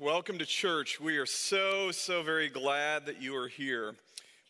welcome to church. We are so, so very glad that you are here.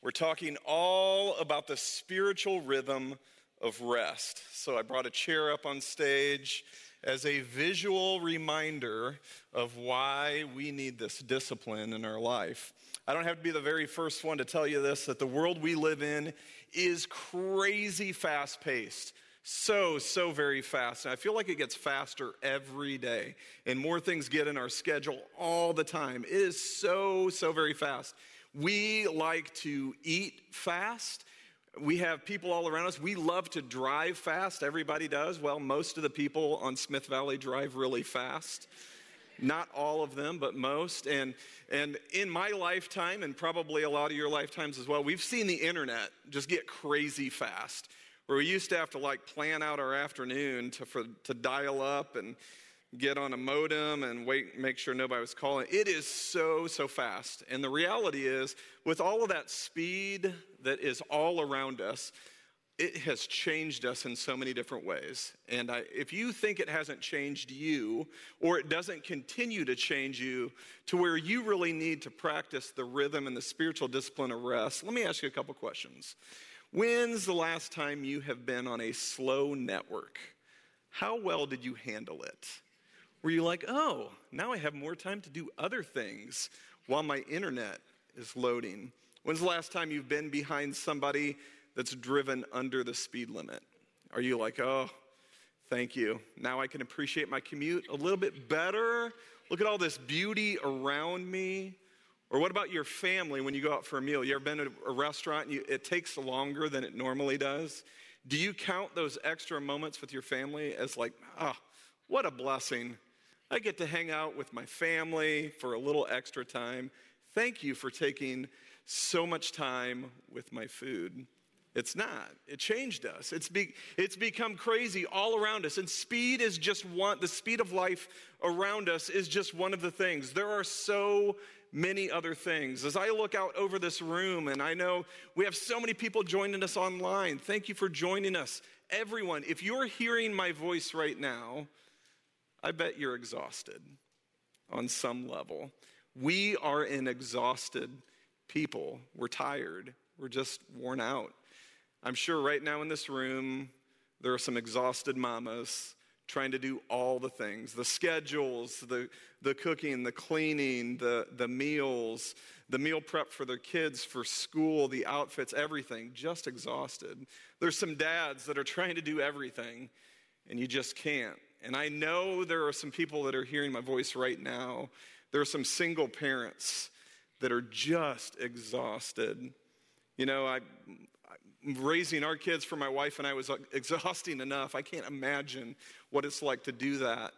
We're talking all about the spiritual rhythm of rest. So I brought a chair up on stage as a visual reminder of why we need this discipline in our life. I don't have to be the very first one to tell you this that the world we live in is crazy fast paced so, so very fast. And I feel like it gets faster every day, and more things get in our schedule all the time. It is so, so very fast. We like to eat fast. We have people all around us. We love to drive fast. Everybody does. Well, most of the people on Smith Valley drive really fast. Not all of them, but most. And, and in my lifetime, and probably a lot of your lifetimes as well, we've seen the internet just get crazy fast where we used to have to like plan out our afternoon to, for, to dial up and get on a modem and wait, make sure nobody was calling. It is so, so fast. And the reality is, with all of that speed that is all around us, it has changed us in so many different ways. And I, if you think it hasn't changed you, or it doesn't continue to change you to where you really need to practice the rhythm and the spiritual discipline of rest, let me ask you a couple questions. When's the last time you have been on a slow network? How well did you handle it? Were you like, oh, now I have more time to do other things while my internet is loading? When's the last time you've been behind somebody that's driven under the speed limit? Are you like, oh, thank you. Now I can appreciate my commute a little bit better? Look at all this beauty around me. Or what about your family when you go out for a meal? You ever been to a restaurant and you, it takes longer than it normally does? Do you count those extra moments with your family as like, ah, oh, what a blessing? I get to hang out with my family for a little extra time. Thank you for taking so much time with my food. It's not. It changed us. It's, be, it's become crazy all around us. And speed is just one, the speed of life around us is just one of the things. There are so many other things. As I look out over this room, and I know we have so many people joining us online, thank you for joining us. Everyone, if you're hearing my voice right now, I bet you're exhausted on some level. We are an exhausted people. We're tired, we're just worn out. I'm sure right now in this room, there are some exhausted mamas trying to do all the things the schedules, the, the cooking, the cleaning, the, the meals, the meal prep for their kids for school, the outfits, everything, just exhausted. There's some dads that are trying to do everything, and you just can't. And I know there are some people that are hearing my voice right now. There are some single parents that are just exhausted. You know, I, raising our kids for my wife and I was uh, exhausting enough. I can't imagine what it's like to do that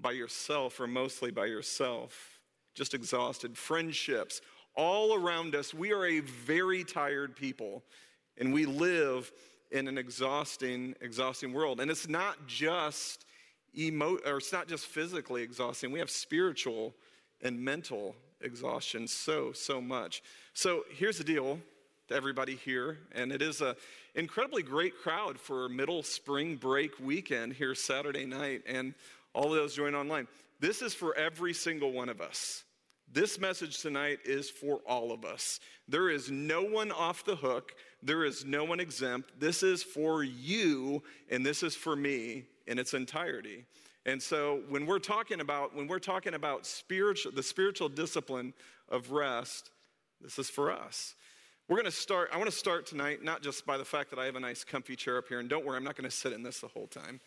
by yourself or mostly by yourself. Just exhausted. Friendships all around us. We are a very tired people and we live in an exhausting, exhausting world. And it's not just emo or it's not just physically exhausting. We have spiritual and mental exhaustion so, so much. So here's the deal to everybody here. And it is an incredibly great crowd for middle spring break weekend here Saturday night, and all of those join online. This is for every single one of us. This message tonight is for all of us. There is no one off the hook. There is no one exempt. This is for you, and this is for me in its entirety. And so when we're talking about when we're talking about spiritual the spiritual discipline of rest, this is for us. We're going to start, I want to start tonight, not just by the fact that I have a nice comfy chair up here, and don't worry, I'm not going to sit in this the whole time.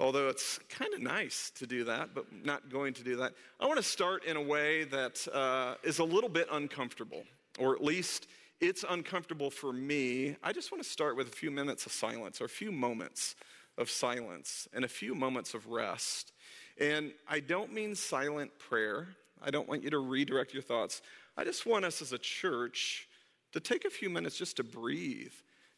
Although it's kind of nice to do that, but not going to do that. I want to start in a way that uh, is a little bit uncomfortable, or at least it's uncomfortable for me. I just want to start with a few minutes of silence, or a few moments of silence, and a few moments of rest. And I don't mean silent prayer. I don't want you to redirect your thoughts. I just want us as a church to take a few minutes just to breathe,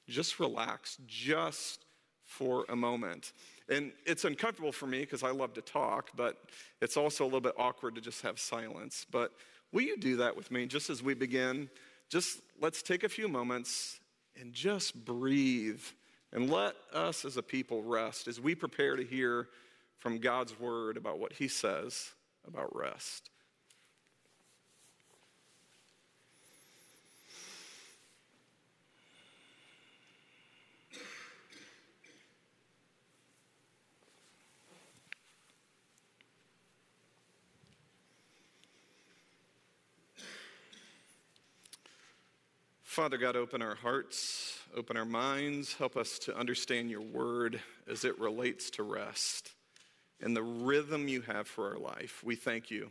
just relax, just for a moment. And it's uncomfortable for me because I love to talk, but it's also a little bit awkward to just have silence. But will you do that with me just as we begin? Just let's take a few moments and just breathe and let us as a people rest as we prepare to hear from God's word about what he says about rest. Father God, open our hearts, open our minds, help us to understand your word as it relates to rest and the rhythm you have for our life. We thank you.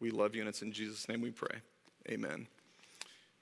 We love you, and it's in Jesus' name we pray. Amen.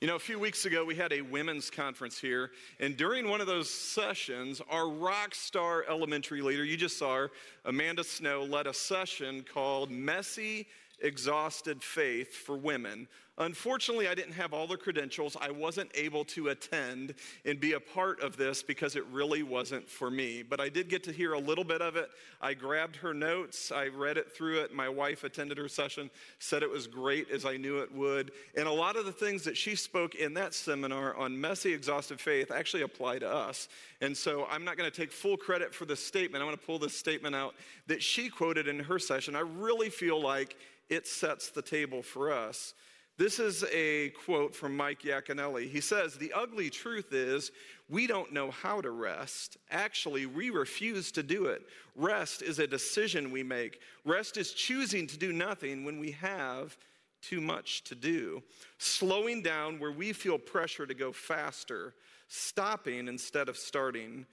You know, a few weeks ago, we had a women's conference here, and during one of those sessions, our rock star elementary leader, you just saw her, Amanda Snow, led a session called Messy Exhausted Faith for Women. Unfortunately, I didn't have all the credentials. I wasn't able to attend and be a part of this because it really wasn't for me. But I did get to hear a little bit of it. I grabbed her notes, I read it through it. My wife attended her session, said it was great as I knew it would. And a lot of the things that she spoke in that seminar on messy, exhaustive faith actually apply to us. And so I'm not going to take full credit for this statement. I'm going to pull this statement out that she quoted in her session. I really feel like it sets the table for us. This is a quote from Mike Yaconelli. He says, The ugly truth is, we don't know how to rest. Actually, we refuse to do it. Rest is a decision we make. Rest is choosing to do nothing when we have too much to do. Slowing down where we feel pressure to go faster. Stopping instead of starting.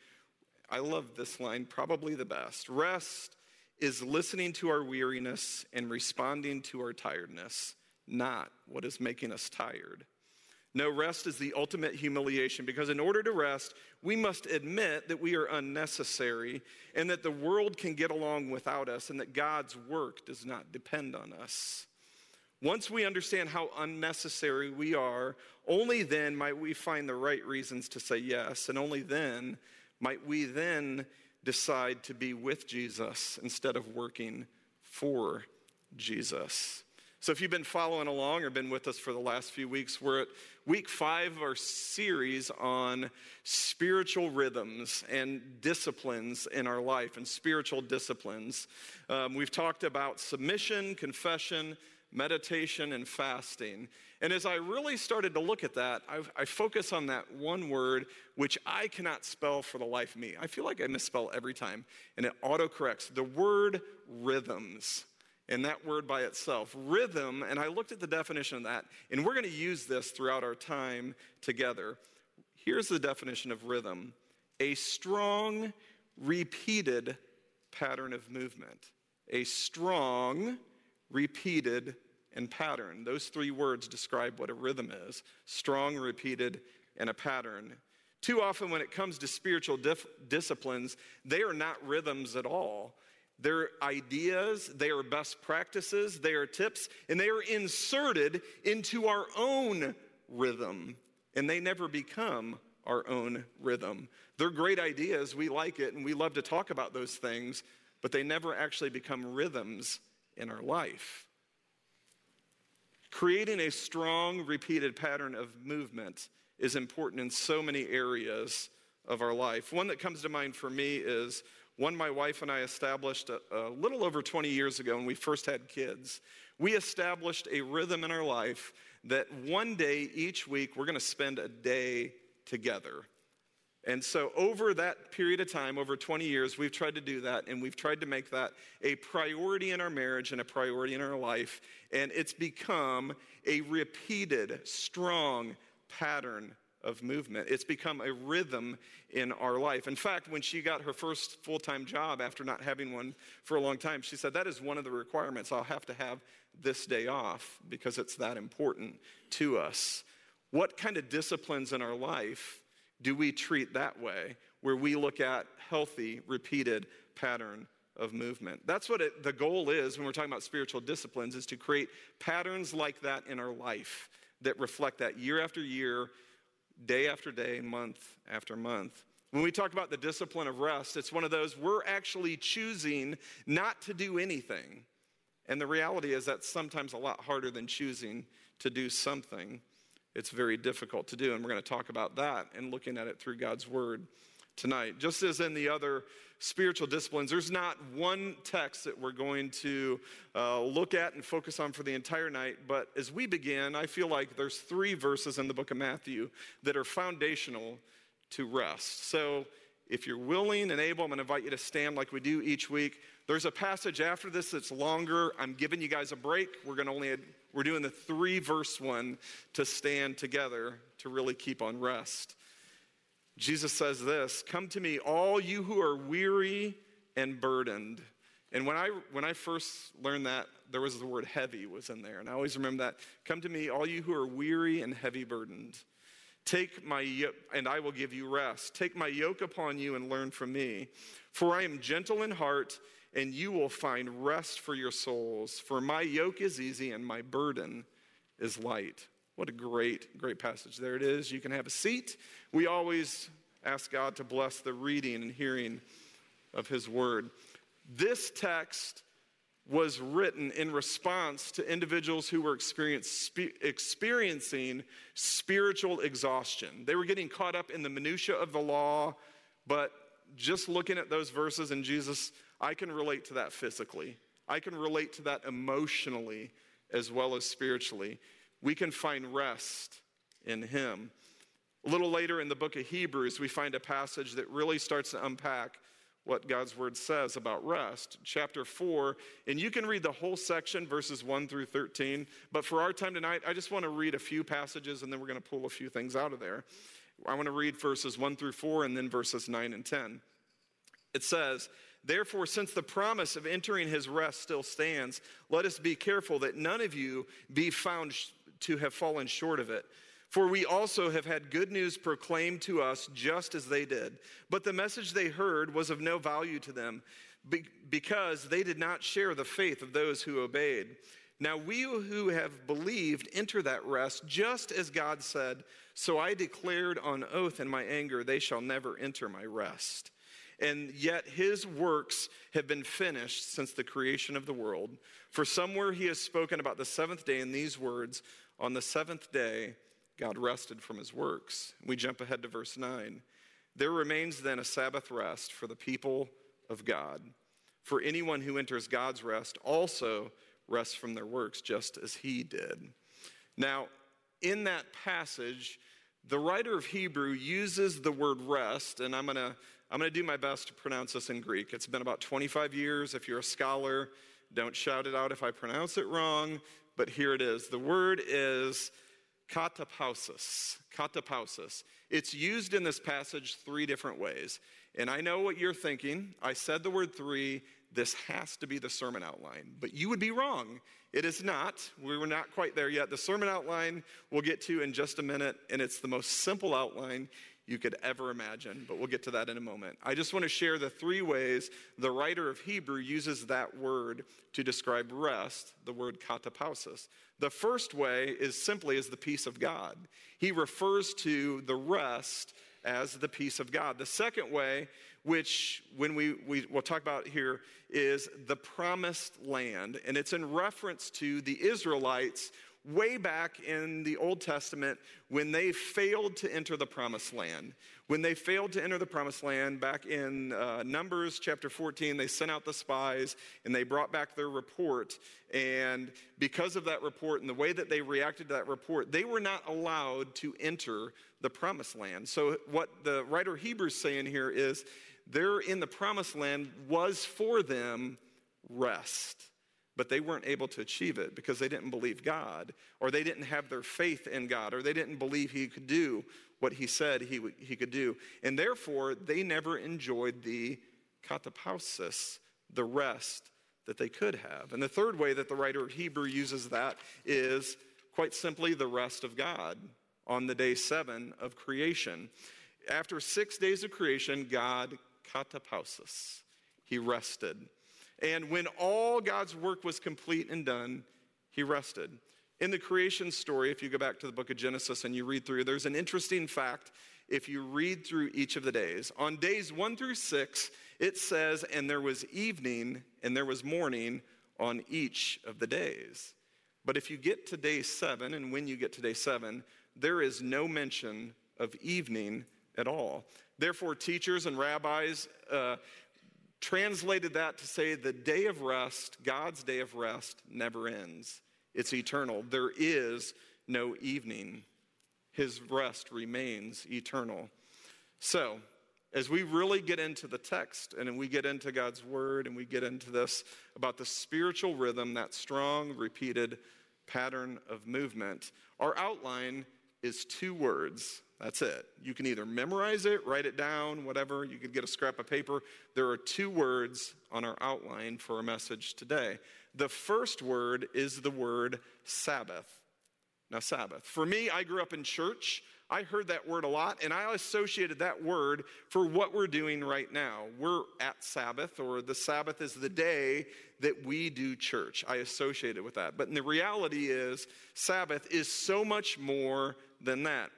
I love this line, probably the best. Rest is listening to our weariness and responding to our tiredness not what is making us tired. No, rest is the ultimate humiliation because in order to rest, we must admit that we are unnecessary and that the world can get along without us and that God's work does not depend on us. Once we understand how unnecessary we are, only then might we find the right reasons to say yes, and only then might we then decide to be with Jesus instead of working for Jesus. So, if you've been following along or been with us for the last few weeks, we're at week five of our series on spiritual rhythms and disciplines in our life and spiritual disciplines. Um, we've talked about submission, confession, meditation, and fasting. And as I really started to look at that, I, I focus on that one word, which I cannot spell for the life of me. I feel like I misspell every time, and it autocorrects the word rhythms and that word by itself. Rhythm, and I looked at the definition of that, and we're going to use this throughout our time together. Here's the definition of rhythm a strong, repeated pattern of movement. A strong, repeated, and pattern. Those three words describe what a rhythm is strong, repeated, and a pattern. Too often, when it comes to spiritual dif- disciplines, they are not rhythms at all. They're ideas, they are best practices, they are tips, and they are inserted into our own rhythm, and they never become our own rhythm. They're great ideas, we like it, and we love to talk about those things, but they never actually become rhythms in our life. Creating a strong, repeated pattern of movement is important in so many areas of our life. One that comes to mind for me is one my wife and I established a, a, little over 20 years ago when we first had kids. We established a rhythm in our life that one day each week we're going to spend a day together. And so, over that period of time, over 20 years, we've tried to do that, and we've tried to make that a priority in our marriage and a priority in our life. And it's become a repeated, strong pattern of movement. It's become a rhythm in our life. In fact, when she got her first full time job after not having one for a long time, she said, That is one of the requirements. I'll have to have this day off because it's that important to us. What kind of disciplines in our life do we treat that way, where we look at healthy, repeated pattern of movement. That's what it, the goal is when we're talking about spiritual disciplines is to create patterns like that in our life that reflect that year after year day after day, month after month. When we talk about the discipline of rest, it's one of those we're actually choosing not to do anything. And the reality is that's sometimes a lot harder than choosing to do something. It's very difficult to do. And we're going to talk about that and looking at it through God's word tonight. Just as in the other spiritual disciplines, there's not one text that we're going to uh, look at and focus on for the entire night. But as we begin, I feel like there's three verses in the book of Matthew that are foundational to rest. So if you're willing and able, I'm going to invite you to stand like we do each week. There's a passage after this that's longer. I'm giving you guys a break. We're going to only we're doing the three verse one to stand together to really keep on rest. Jesus says this, "Come to me all you who are weary and burdened." And when I when I first learned that, there was the word heavy was in there, and I always remember that. Come to me all you who are weary and heavy burdened. Take my yoke, and I will give you rest. Take my yoke upon you and learn from me. For I am gentle in heart, and you will find rest for your souls. For my yoke is easy and my burden is light. What a great, great passage. There it is. You can have a seat. We always ask God to bless the reading and hearing of His word. This text was written in response to individuals who were experiencing spiritual exhaustion. They were getting caught up in the minutiae of the law, but just looking at those verses in Jesus, I can relate to that physically. I can relate to that emotionally as well as spiritually. We can find rest in Him. A little later in the book of Hebrews, we find a passage that really starts to unpack what God's word says about rest. Chapter 4, and you can read the whole section, verses 1 through 13. But for our time tonight, I just want to read a few passages and then we're going to pull a few things out of there. I want to read verses 1 through 4 and then verses 9 and 10. It says, Therefore, since the promise of entering his rest still stands, let us be careful that none of you be found to have fallen short of it. For we also have had good news proclaimed to us just as they did. But the message they heard was of no value to them because they did not share the faith of those who obeyed. Now we who have believed enter that rest, just as God said, So I declared on oath in my anger, they shall never enter my rest. And yet his works have been finished since the creation of the world. For somewhere he has spoken about the seventh day in these words On the seventh day, God rested from his works. We jump ahead to verse 9. There remains then a Sabbath rest for the people of God. For anyone who enters God's rest also rests from their works, just as he did. Now, in that passage, the writer of Hebrew uses the word rest, and I'm going to I'm going to do my best to pronounce this in Greek. It's been about 25 years. If you're a scholar, don't shout it out if I pronounce it wrong, but here it is. The word is katapausis. Katapausis. It's used in this passage three different ways. And I know what you're thinking. I said the word three. This has to be the sermon outline. But you would be wrong. It is not. We were not quite there yet. The sermon outline we'll get to in just a minute, and it's the most simple outline you could ever imagine, but we'll get to that in a moment. I just want to share the three ways the writer of Hebrew uses that word to describe rest, the word katapausis. The first way is simply as the peace of God. He refers to the rest as the peace of God. The second way, which when we, we will talk about here, is the promised land. And it's in reference to the Israelites way back in the Old Testament when they failed to enter the promised land. When they failed to enter the promised land, back in uh, Numbers chapter 14, they sent out the spies and they brought back their report. And because of that report and the way that they reacted to that report, they were not allowed to enter the promised land. So, what the writer Hebrews saying here is, there in the promised land was for them rest but they weren't able to achieve it because they didn't believe God, or they didn't have their faith in God, or they didn't believe He could do what He said He, he could do. And therefore, they never enjoyed the katapausis, the rest that they could have. And the third way that the writer of Hebrew uses that is quite simply the rest of God on the day seven of creation. After six days of creation, God katapausis, He rested. And when all God's work was complete and done, he rested. In the creation story, if you go back to the book of Genesis and you read through, there's an interesting fact if you read through each of the days. On days one through six, it says, and there was evening and there was morning on each of the days. But if you get to day seven, and when you get to day seven, there is no mention of evening at all. Therefore, teachers and rabbis uh, translated that to say the day of rest, God's day of rest, never ends. It's eternal. There is no evening. His rest remains eternal. So, as we really get into the text and we get into God's word and we get into this about the spiritual rhythm, that strong, repeated pattern of movement, our outline is two words. That's it. You can either memorize it, write it down, whatever. You could get a scrap of paper. There are two words on our outline for our message today. The first word is the word Sabbath. Now, Sabbath. For me, I grew up in church. I heard that word a lot, and I associated that word for what we're doing right now. We're at Sabbath, or the Sabbath is the day that we do church. I associate it with that. But the reality is, Sabbath is so much more than that.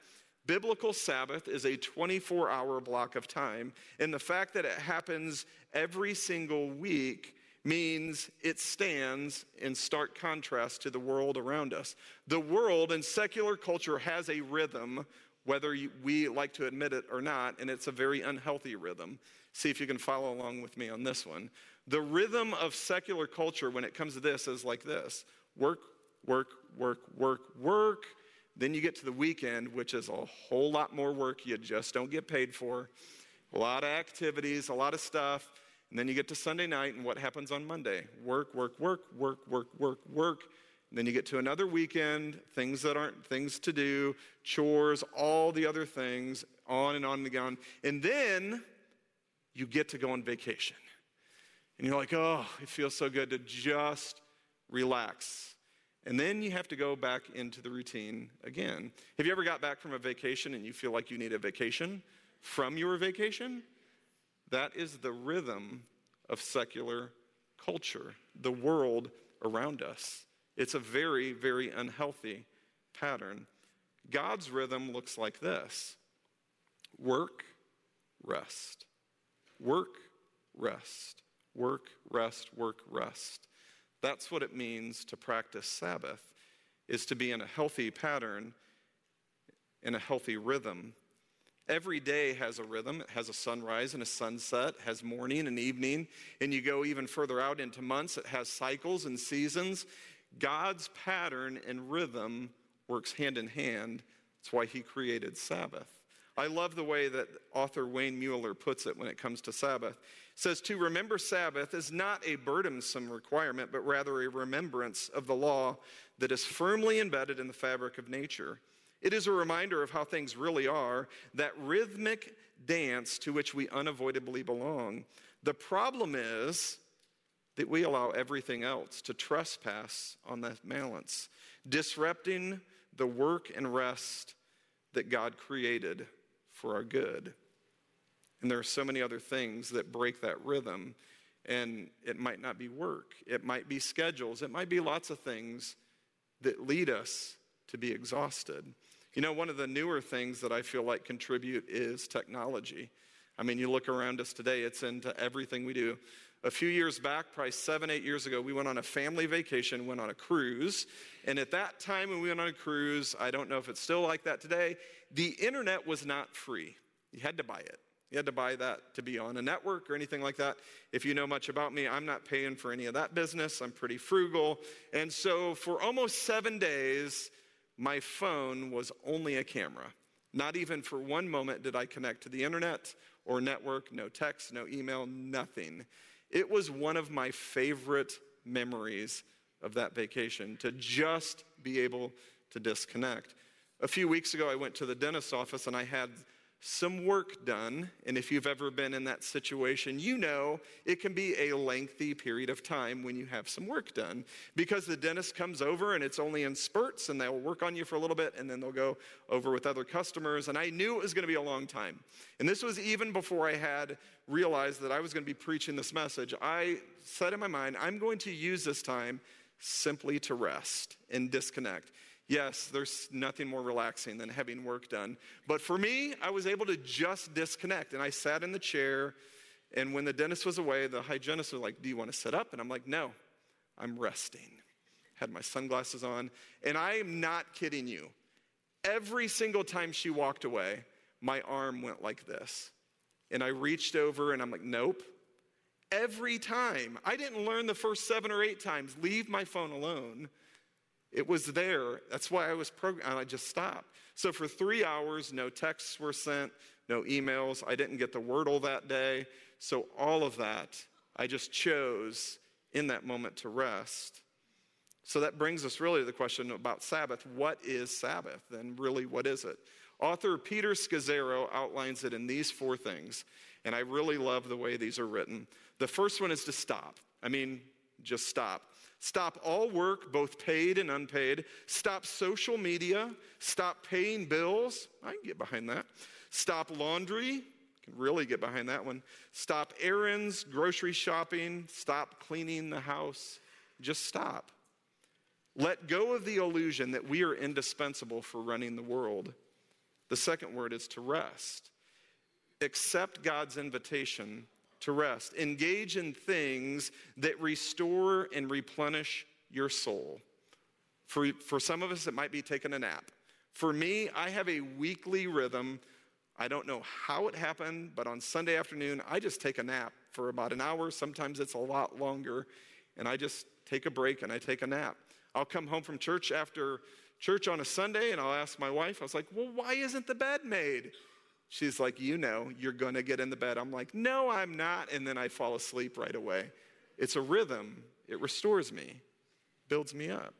Biblical Sabbath is a 24 hour block of time, and the fact that it happens every single week means it stands in stark contrast to the world around us. The world and secular culture has a rhythm, whether we like to admit it or not, and it's a very unhealthy rhythm. See if you can follow along with me on this one. The rhythm of secular culture when it comes to this is like this work, work, work, work, work. Then you get to the weekend, which is a whole lot more work you just don't get paid for. A lot of activities, a lot of stuff and then you get to Sunday night, and what happens on Monday? Work, work, work, work, work, work, work. And then you get to another weekend, things that aren't things to do, chores, all the other things, on and on and on. And then you get to go on vacation. And you're like, oh, it feels so good to just relax. And then you have to go back into the routine again. Have you ever got back from a vacation and you feel like you need a vacation from your vacation? That is the rhythm of secular culture, the world around us. It's a very, very unhealthy pattern. God's rhythm looks like this work, rest. Work, rest. Work, rest, work, rest. That's what it means to practice Sabbath, is to be in a healthy pattern, in a healthy rhythm. Every day has a rhythm. It has a sunrise and a sunset, has morning and evening. And you go even further out into months, it has cycles and seasons. God's pattern and rhythm works hand in hand. That's why he created Sabbath. I love the way that author Wayne Muller puts it when it comes to Sabbath. Says, To remember Sabbath is not a burdensome requirement, but rather a remembrance of the law that is firmly embedded in the fabric of nature. It is a reminder of how things really are, that rhythmic dance to which we unavoidably belong. The problem is that we allow everything else to trespass on that balance, disrupting the work and rest that God created for our good. And there are so many other things that break that rhythm. And it might not be work, it might be schedules, it might be lots of things that lead us to be exhausted. You know, one of the newer things that I feel like contribute is technology. I mean, you look around us today, it's into everything we do. A few years back, probably seven, eight years ago, we went on a family vacation, went on a cruise. And at that time, when we went on a cruise, I don't know if it's still like that today, the internet was not free. You had to buy it. You had to buy that to be on a network or anything like that. If you know much about me, I'm not paying for any of that business. I'm pretty frugal. And so for almost seven days, my phone was only a camera. Not even for one moment did I connect to the internet or network, no text, no email, nothing. It was one of my favorite memories of that vacation to just be able to disconnect. A few weeks ago, I went to the dentist's office and I had some work done. And if you've ever been in that situation, you know it can be a lengthy period of time when you have some work done because the dentist comes over and it's only in spurts and they'll work on you for a little bit and then they'll go over with other customers. And I knew it was going to be a long time. And this was even before I had realized that I was going to be preaching this message. I said in my mind, I'm going to use this time simply to rest and disconnect. Yes, there's nothing more relaxing than having work done. But for me, I was able to just disconnect. And I sat in the chair, and when the dentist was away, the hygienist was like, Do you want to sit up? And I'm like, No, I'm resting. Had my sunglasses on. And I am not kidding you. Every single time she walked away, my arm went like this. And I reached over and I'm like, Nope. Every time. I didn't learn the first seven or eight times, leave my phone alone. It was there. That's why I was programmed. I just stopped. So for three hours, no texts were sent, no emails. I didn't get the Wordle that day. So all of that, I just chose in that moment to rest. So that brings us really to the question about Sabbath. What is Sabbath? And really, what is it? Author Peter Scazzero outlines it in these four things, and I really love the way these are written. The first one is to stop. I mean, just stop. Stop all work, both paid and unpaid. Stop social media. Stop paying bills. I can get behind that. Stop laundry. I Can really get behind that one. Stop errands, grocery shopping. Stop cleaning the house. Just stop. Let go of the illusion that we are indispensable for running the world. The second word is to rest. Accept God's invitation to rest. Engage in things that restore and replenish your soul. For, for some of us, it might be taking a nap. For me, I have a weekly rhythm. I don't know how it happened, but on Sunday afternoon, I just take a nap for about an hour. Sometimes it's a lot longer. And I just take a break and I take a nap. I'll come home from church after church on a Sunday and I'll ask my wife, I was like, well, why isn't the bed made? She's like, you know, you're going to get in the bed. I'm like, no, I'm not. And then I fall asleep right away. It's a rhythm, it restores me, builds me up.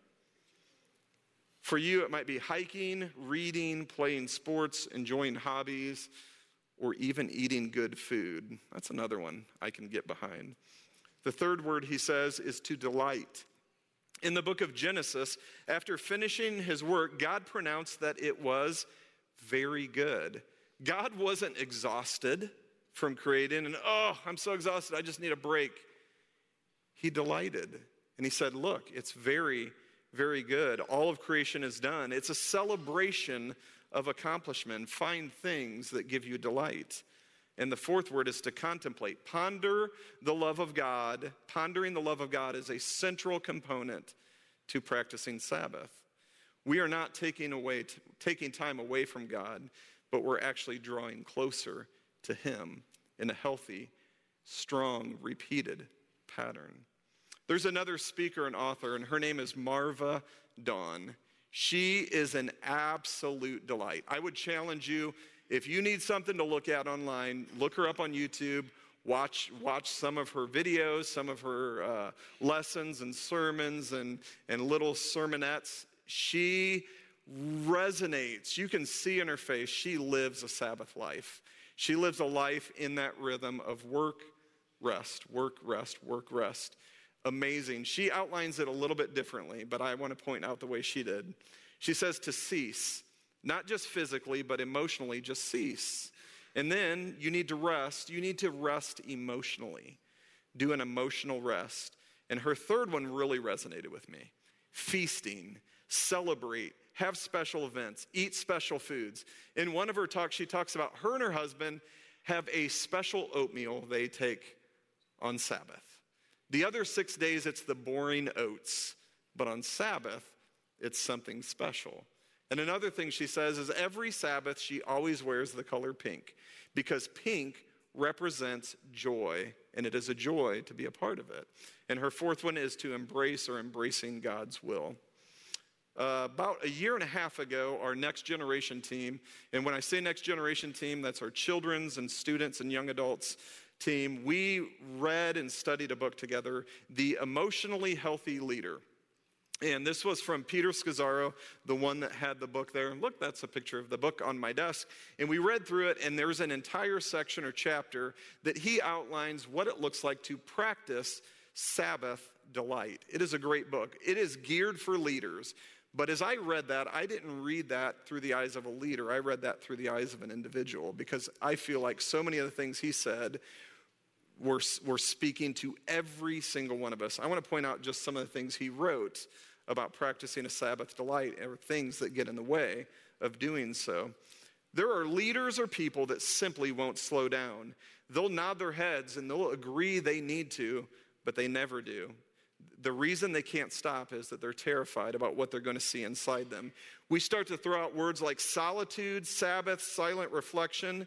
For you, it might be hiking, reading, playing sports, enjoying hobbies, or even eating good food. That's another one I can get behind. The third word he says is to delight. In the book of Genesis, after finishing his work, God pronounced that it was very good. God wasn't exhausted from creating and, oh, I'm so exhausted, I just need a break. He delighted and he said, Look, it's very, very good. All of creation is done. It's a celebration of accomplishment. Find things that give you delight. And the fourth word is to contemplate. Ponder the love of God. Pondering the love of God is a central component to practicing Sabbath. We are not taking away taking time away from God, but we're actually drawing closer to him in a healthy, strong, repeated pattern. There's another speaker and author, and her name is Marva Dawn. She is an absolute delight. I would challenge you if you need something to look at online, look her up on YouTube. Watch, watch some of her videos, some of her uh, lessons and sermons and, and little sermonettes. She resonates. You can see in her face, she lives a Sabbath life. She lives a life in that rhythm of work, rest, work, rest, work, rest. Amazing. She outlines it a little bit differently, but I want to point out the way she did. She says to cease. Not just physically, but emotionally, just cease. And then you need to rest. You need to rest emotionally. Do an emotional rest. And her third one really resonated with me feasting, celebrate, have special events, eat special foods. In one of her talks, she talks about her and her husband have a special oatmeal they take on Sabbath. The other six days, it's the boring oats, but on Sabbath, it's something special. And another thing she says is every Sabbath she always wears the color pink because pink represents joy, and it is a joy to be a part of it. And her fourth one is to embrace or embracing God's will. Uh, about a year and a half ago, our next generation team, and when I say next generation team, that's our children's and students and young adults team, we read and studied a book together, The Emotionally Healthy Leader. And this was from Peter Scazzero, the one that had the book there. Look, that's a picture of the book on my desk. And we read through it, and there's an entire section or chapter that he outlines what it looks like to practice Sabbath delight. It is a great book. It is geared for leaders. But as I read that, I didn't read that through the eyes of a leader. I read that through the eyes of an individual because I feel like so many of the things he said were, were speaking to every single one of us. I want to point out just some of the things he wrote about practicing a Sabbath delight or things that get in the way of doing so. There are leaders or people that simply won't slow down. They'll nod their heads and they'll agree they need to, but they never do. The reason they can't stop is that they're terrified about what they're going to see inside them. We start to throw out words like solitude, Sabbath, silent reflection.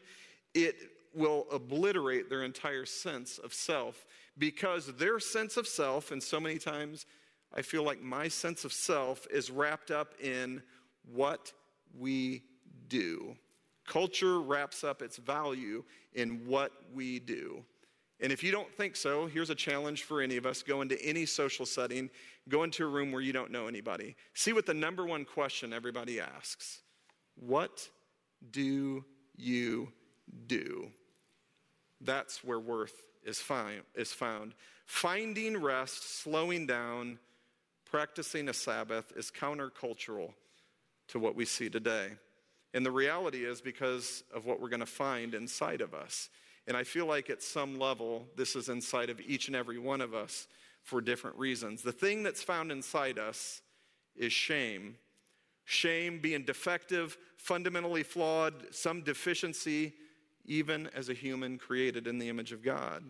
It will obliterate their entire sense of self because their sense of self, and so many times I feel like my sense of self is wrapped up in what we do. Culture wraps up its value in what we do. And if you don't think so, here's a challenge for any of us go into any social setting, go into a room where you don't know anybody. See what the number one question everybody asks What do you do? That's where worth is, is found. Finding rest, slowing down, practicing a Sabbath is countercultural to what we see today. And the reality is because of what we're going to find inside of us. And I feel like at some level, this is inside of each and every one of us for different reasons. The thing that's found inside us is shame. Shame being defective, fundamentally flawed, some deficiency, even as a human created in the image of God.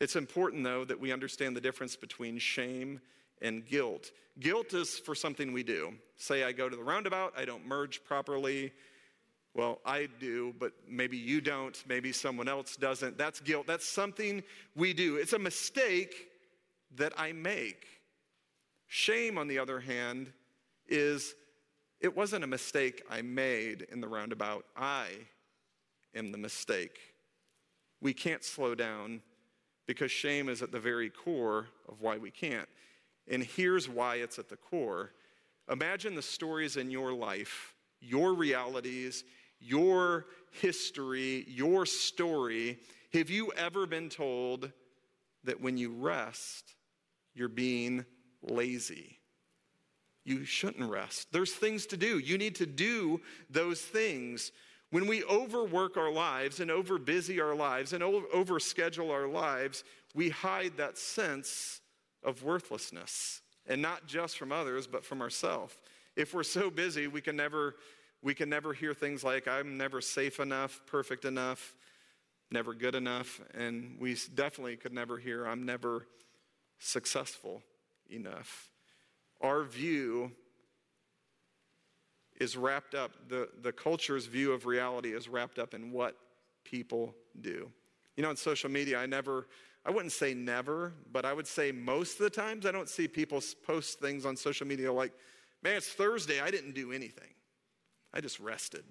It's important, though, that we understand the difference between shame and guilt. Guilt is for something we do. Say, I go to the roundabout, I don't merge properly. Well, I do, but maybe you don't, maybe someone else doesn't. That's guilt. That's something we do. It's a mistake that I make. Shame, on the other hand, is it wasn't a mistake I made in the roundabout. I am the mistake. We can't slow down because shame is at the very core of why we can't. And here's why it's at the core. Imagine the stories in your life, your realities, your history, your story. Have you ever been told that when you rest, you're being lazy? You shouldn't rest. There's things to do. You need to do those things. When we overwork our lives and overbusy our lives and overschedule our lives, we hide that sense of worthlessness. And not just from others, but from ourselves. If we're so busy, we can never we can never hear things like I'm never safe enough, perfect enough, never good enough, and we definitely could never hear I'm never successful enough. Our view is wrapped up, the, the culture's view of reality is wrapped up in what people do. You know, on social media, I never, I wouldn't say never, but I would say most of the times I don't see people post things on social media like, man, it's Thursday, I didn't do anything. I just rested.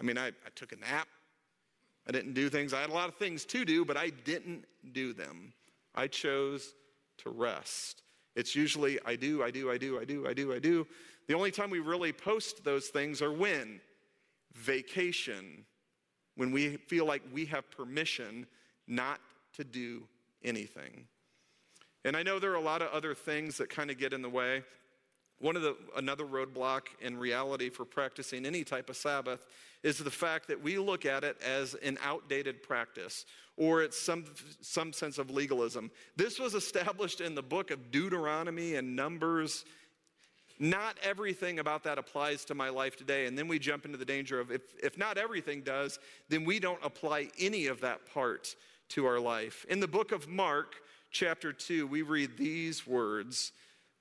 I mean, I, I took a nap. I didn't do things. I had a lot of things to do, but I didn't do them. I chose to rest. It's usually I do, I do, I do, I do, I do, I do. The only time we really post those things are when? Vacation, when we feel like we have permission not to do anything. And I know there are a lot of other things that kind of get in the way. One of the another roadblock in reality for practicing any type of Sabbath is the fact that we look at it as an outdated practice or it's some, some sense of legalism. This was established in the book of Deuteronomy and Numbers not everything about that applies to my life today. And then we jump into the danger of if, if not everything does, then we don't apply any of that part to our life. In the book of Mark, chapter 2, we read these words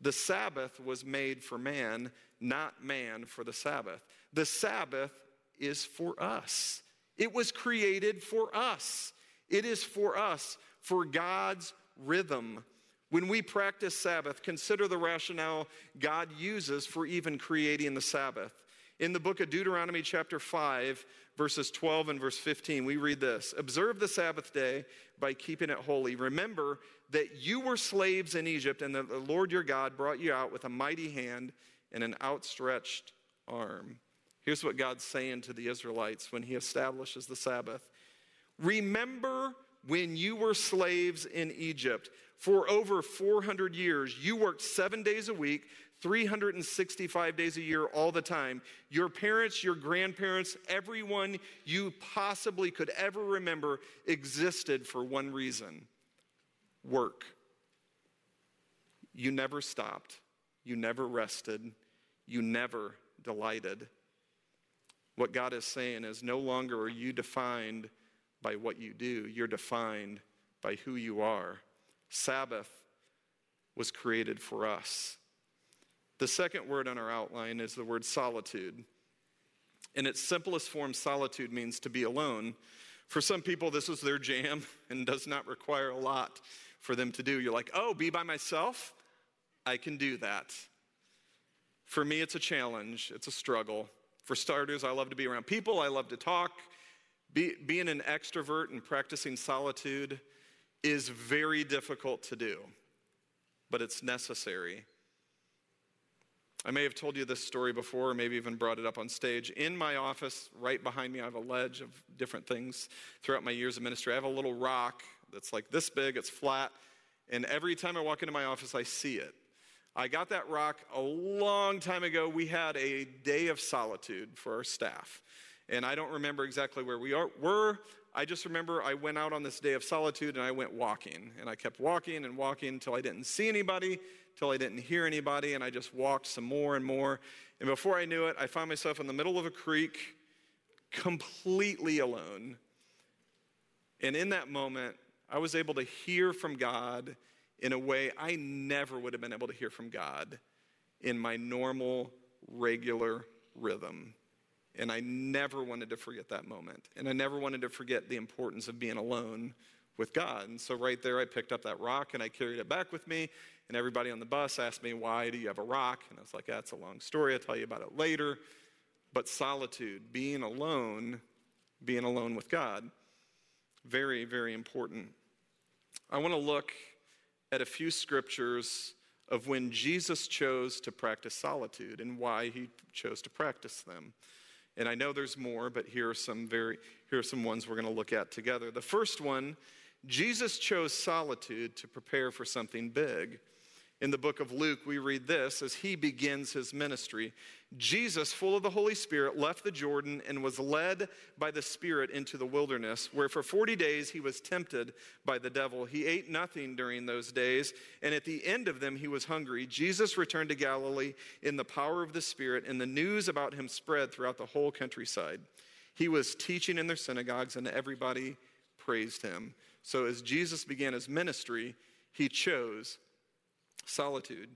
The Sabbath was made for man, not man for the Sabbath. The Sabbath is for us, it was created for us. It is for us, for God's rhythm when we practice Sabbath, consider the rationale God uses for even creating the Sabbath. In the book of Deuteronomy, chapter 5, verses 12 and verse 15, we read this Observe the Sabbath day by keeping it holy. Remember that you were slaves in Egypt, and that the Lord your God brought you out with a mighty hand and an outstretched arm. Here's what God's saying to the Israelites when He establishes the Sabbath Remember when you were slaves in Egypt for over 400 years. You worked seven days a week, 365 days a year, all the time. Your parents, your grandparents, everyone you possibly could ever remember existed for one reason work. You never stopped, you never rested, you never delighted. What God is saying is no longer are you defined by what you do, you're defined by who you are. Sabbath was created for us. The second word on our outline is the word solitude. In its simplest form, solitude means to be alone. For some people, this is their jam and does not require a lot for them to do. You're like, oh, be by myself? I can do that. For me, it's a challenge, it's a struggle. For starters, I love to be around people, I love to talk. Be, being an extrovert and practicing solitude is very difficult to do, but it's necessary. I may have told you this story before, or maybe even brought it up on stage. In my office, right behind me, I have a ledge of different things throughout my years of ministry. I have a little rock that's like this big, it's flat, and every time I walk into my office, I see it. I got that rock a long time ago. We had a day of solitude for our staff. And I don't remember exactly where we are, were. I just remember I went out on this day of solitude and I went walking. And I kept walking and walking until I didn't see anybody, till I didn't hear anybody. And I just walked some more and more. And before I knew it, I found myself in the middle of a creek, completely alone. And in that moment, I was able to hear from God in a way I never would have been able to hear from God in my normal, regular rhythm. And I never wanted to forget that moment. And I never wanted to forget the importance of being alone with God. And so, right there, I picked up that rock and I carried it back with me. And everybody on the bus asked me, Why do you have a rock? And I was like, That's a long story. I'll tell you about it later. But solitude, being alone, being alone with God, very, very important. I want to look at a few scriptures of when Jesus chose to practice solitude and why he chose to practice them. And I know there's more, but here are some very here are some ones we're going to look at together. The first one, Jesus chose solitude to prepare for something big. In the book of Luke, we read this as he begins his ministry. Jesus, full of the Holy Spirit, left the Jordan and was led by the Spirit into the wilderness, where for 40 days he was tempted by the devil. He ate nothing during those days, and at the end of them he was hungry. Jesus returned to Galilee in the power of the Spirit, and the news about him spread throughout the whole countryside. He was teaching in their synagogues, and everybody praised him. So as Jesus began his ministry, he chose solitude.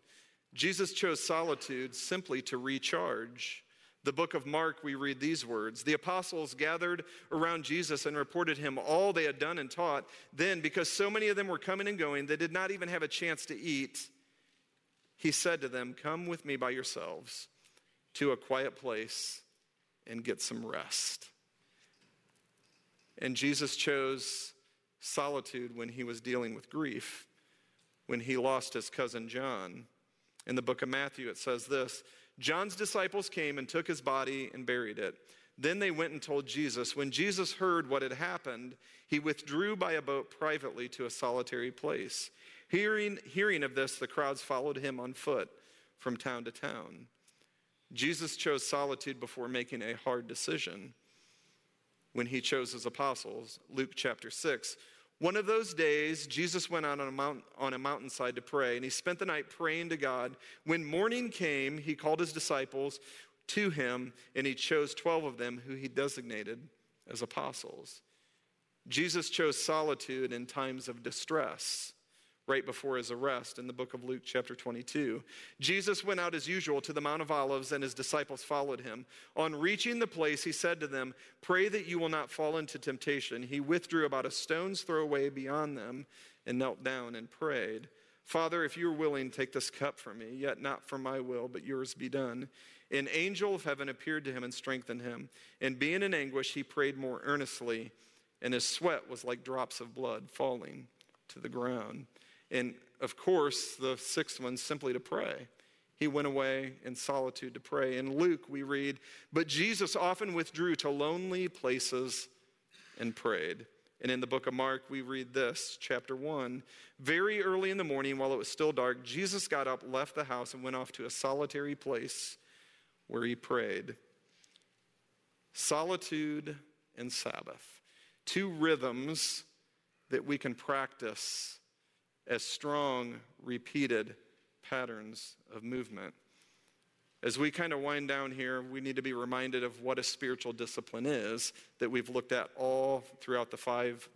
Jesus chose solitude simply to recharge. The book of Mark, we read these words The apostles gathered around Jesus and reported him all they had done and taught. Then, because so many of them were coming and going, they did not even have a chance to eat. He said to them, Come with me by yourselves to a quiet place and get some rest. And Jesus chose solitude when he was dealing with grief when he lost his cousin John. In the book of Matthew, it says this John's disciples came and took his body and buried it. Then they went and told Jesus. When Jesus heard what had happened, he withdrew by a boat privately to a solitary place. Hearing, hearing of this, the crowds followed him on foot from town to town. Jesus chose solitude before making a hard decision when he chose his apostles. Luke chapter 6 one of those days, Jesus went out on a, mount, on a mountainside to pray, and he spent the night praying to God. When morning came, he called his disciples to him, and he chose 12 of them who he designated as apostles. Jesus chose solitude in times of distress right before his arrest in the book of Luke, chapter 22. Jesus went out as usual to the Mount of Olives, and his disciples followed him. On reaching the place, he said to them, Pray that you will not fall into temptation. He withdrew about a stone's throw away beyond them and knelt down and prayed. Father, if you are willing, take this cup from me, yet not for my will, but yours be done. An angel of heaven appeared to him and strengthened him. And being in anguish, he prayed more earnestly, and his sweat was like drops of blood falling to the ground. And of course, the sixth one, simply to pray. He went away in solitude to pray. In Luke, we read, But Jesus often withdrew to lonely places and prayed. And in the book of Mark, we read this, chapter 1. Very early in the morning, while it was still dark, Jesus got up, left the house, and went off to a solitary place where he prayed. Solitude and Sabbath, two rhythms that we can practice as strong, repeated patterns of movement. As we kind of wind down here, we need to be reminded of what a spiritual discipline is that we've looked at all throughout the five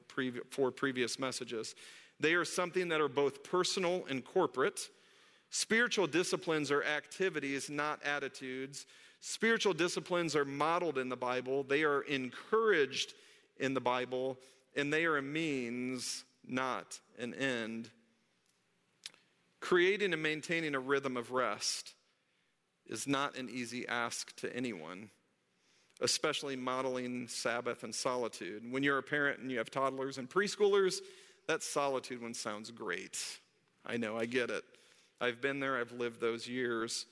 four previous messages. They are something that are both personal and corporate. Spiritual disciplines are activities, not attitudes. Spiritual disciplines are modeled in the Bible, they are encouraged in the Bible, and they are a means, not an end Creating and maintaining a rhythm of rest is not an easy ask to anyone, especially modeling Sabbath and solitude. When you're a parent and you have toddlers and preschoolers, that solitude one sounds great. I know, I get it. I've been there, I've lived those years.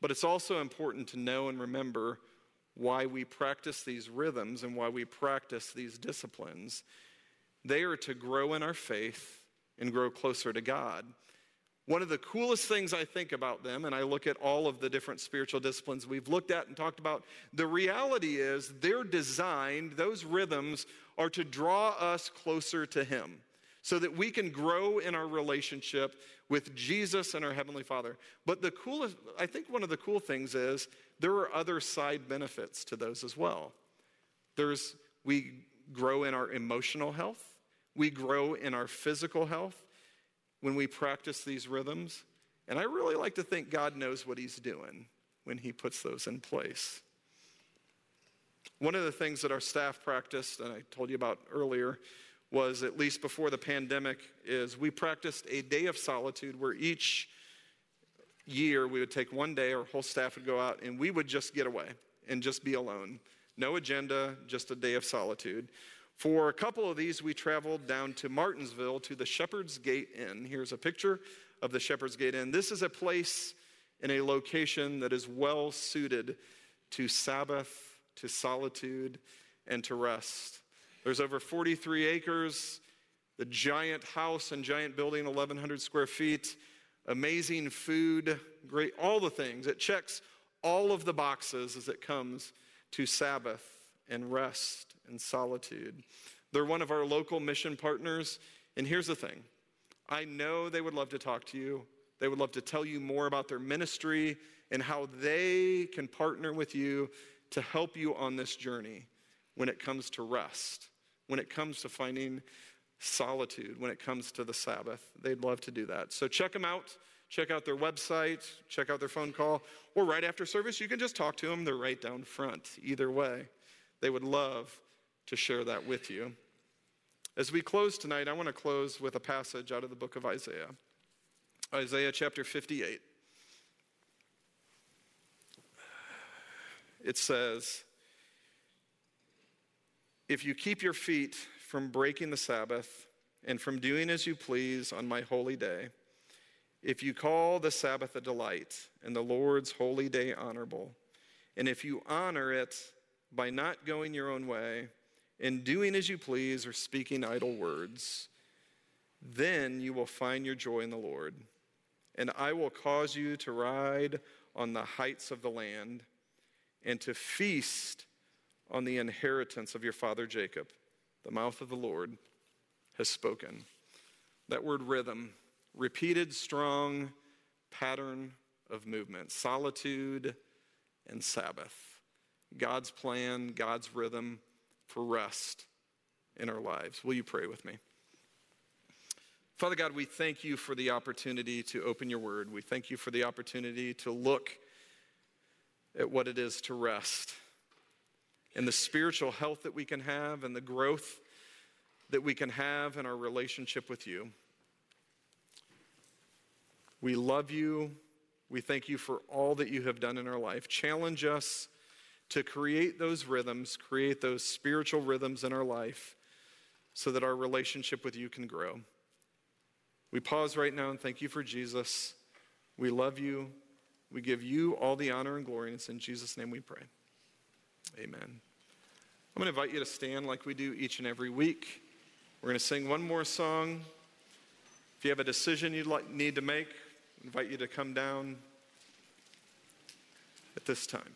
But it's also important to know and remember why we practice these rhythms and why we practice these disciplines. They are to grow in our faith and grow closer to God. One of the coolest things I think about them, and I look at all of the different spiritual disciplines we've looked at and talked about, the reality is they're designed, those rhythms are to draw us closer to Him so that we can grow in our relationship with Jesus and our Heavenly Father. But the coolest, I think one of the cool things is there are other side benefits to those as well. There's, we grow in our emotional health, we grow in our physical health when we practice these rhythms. And I really like to think God knows what He's doing when He puts those in place. One of the things that our staff practiced, and I told you about earlier, was at least before the pandemic, is we practiced a day of solitude where each year we would take one day, our whole staff would go out and we would just get away and just be alone. No agenda, just a day of solitude. For a couple of these, we traveled down to Martinsville to the Shepherd's Gate Inn. Here's a picture of the Shepherd's Gate Inn. This is a place in a location that is well suited to Sabbath, to solitude, and to rest. There's over 43 acres, the giant house and giant building, 1,100 square feet, amazing food, great, all the things. It checks all of the boxes as it comes to Sabbath and rest and solitude. They're one of our local mission partners. And here's the thing I know they would love to talk to you. They would love to tell you more about their ministry and how they can partner with you to help you on this journey when it comes to rest, when it comes to finding solitude, when it comes to the Sabbath. They'd love to do that. So check them out. Check out their website, check out their phone call, or right after service, you can just talk to them. They're right down front. Either way, they would love to share that with you. As we close tonight, I want to close with a passage out of the book of Isaiah. Isaiah chapter 58. It says, if you keep your feet from breaking the Sabbath and from doing as you please on my holy day, if you call the Sabbath a delight and the Lord's holy day honorable, and if you honor it by not going your own way and doing as you please or speaking idle words, then you will find your joy in the Lord. And I will cause you to ride on the heights of the land and to feast on the inheritance of your father Jacob. The mouth of the Lord has spoken. That word rhythm, repeated, strong pattern of movement, solitude and Sabbath. God's plan, God's rhythm for rest in our lives. Will you pray with me? Father God, we thank you for the opportunity to open your word. We thank you for the opportunity to look at what it is to rest and the spiritual health that we can have and the growth that we can have in our relationship with you. We love you. We thank you for all that you have done in our life. Challenge us to create those rhythms, create those spiritual rhythms in our life so that our relationship with you can grow. We pause right now and thank you for Jesus. We love you. We give you all the honor and glory, and it's in Jesus' name we pray. Amen. I'm going to invite you to stand like we do each and every week. We're going to sing one more song. If you have a decision you'd like, need to make, I invite you to come down at this time.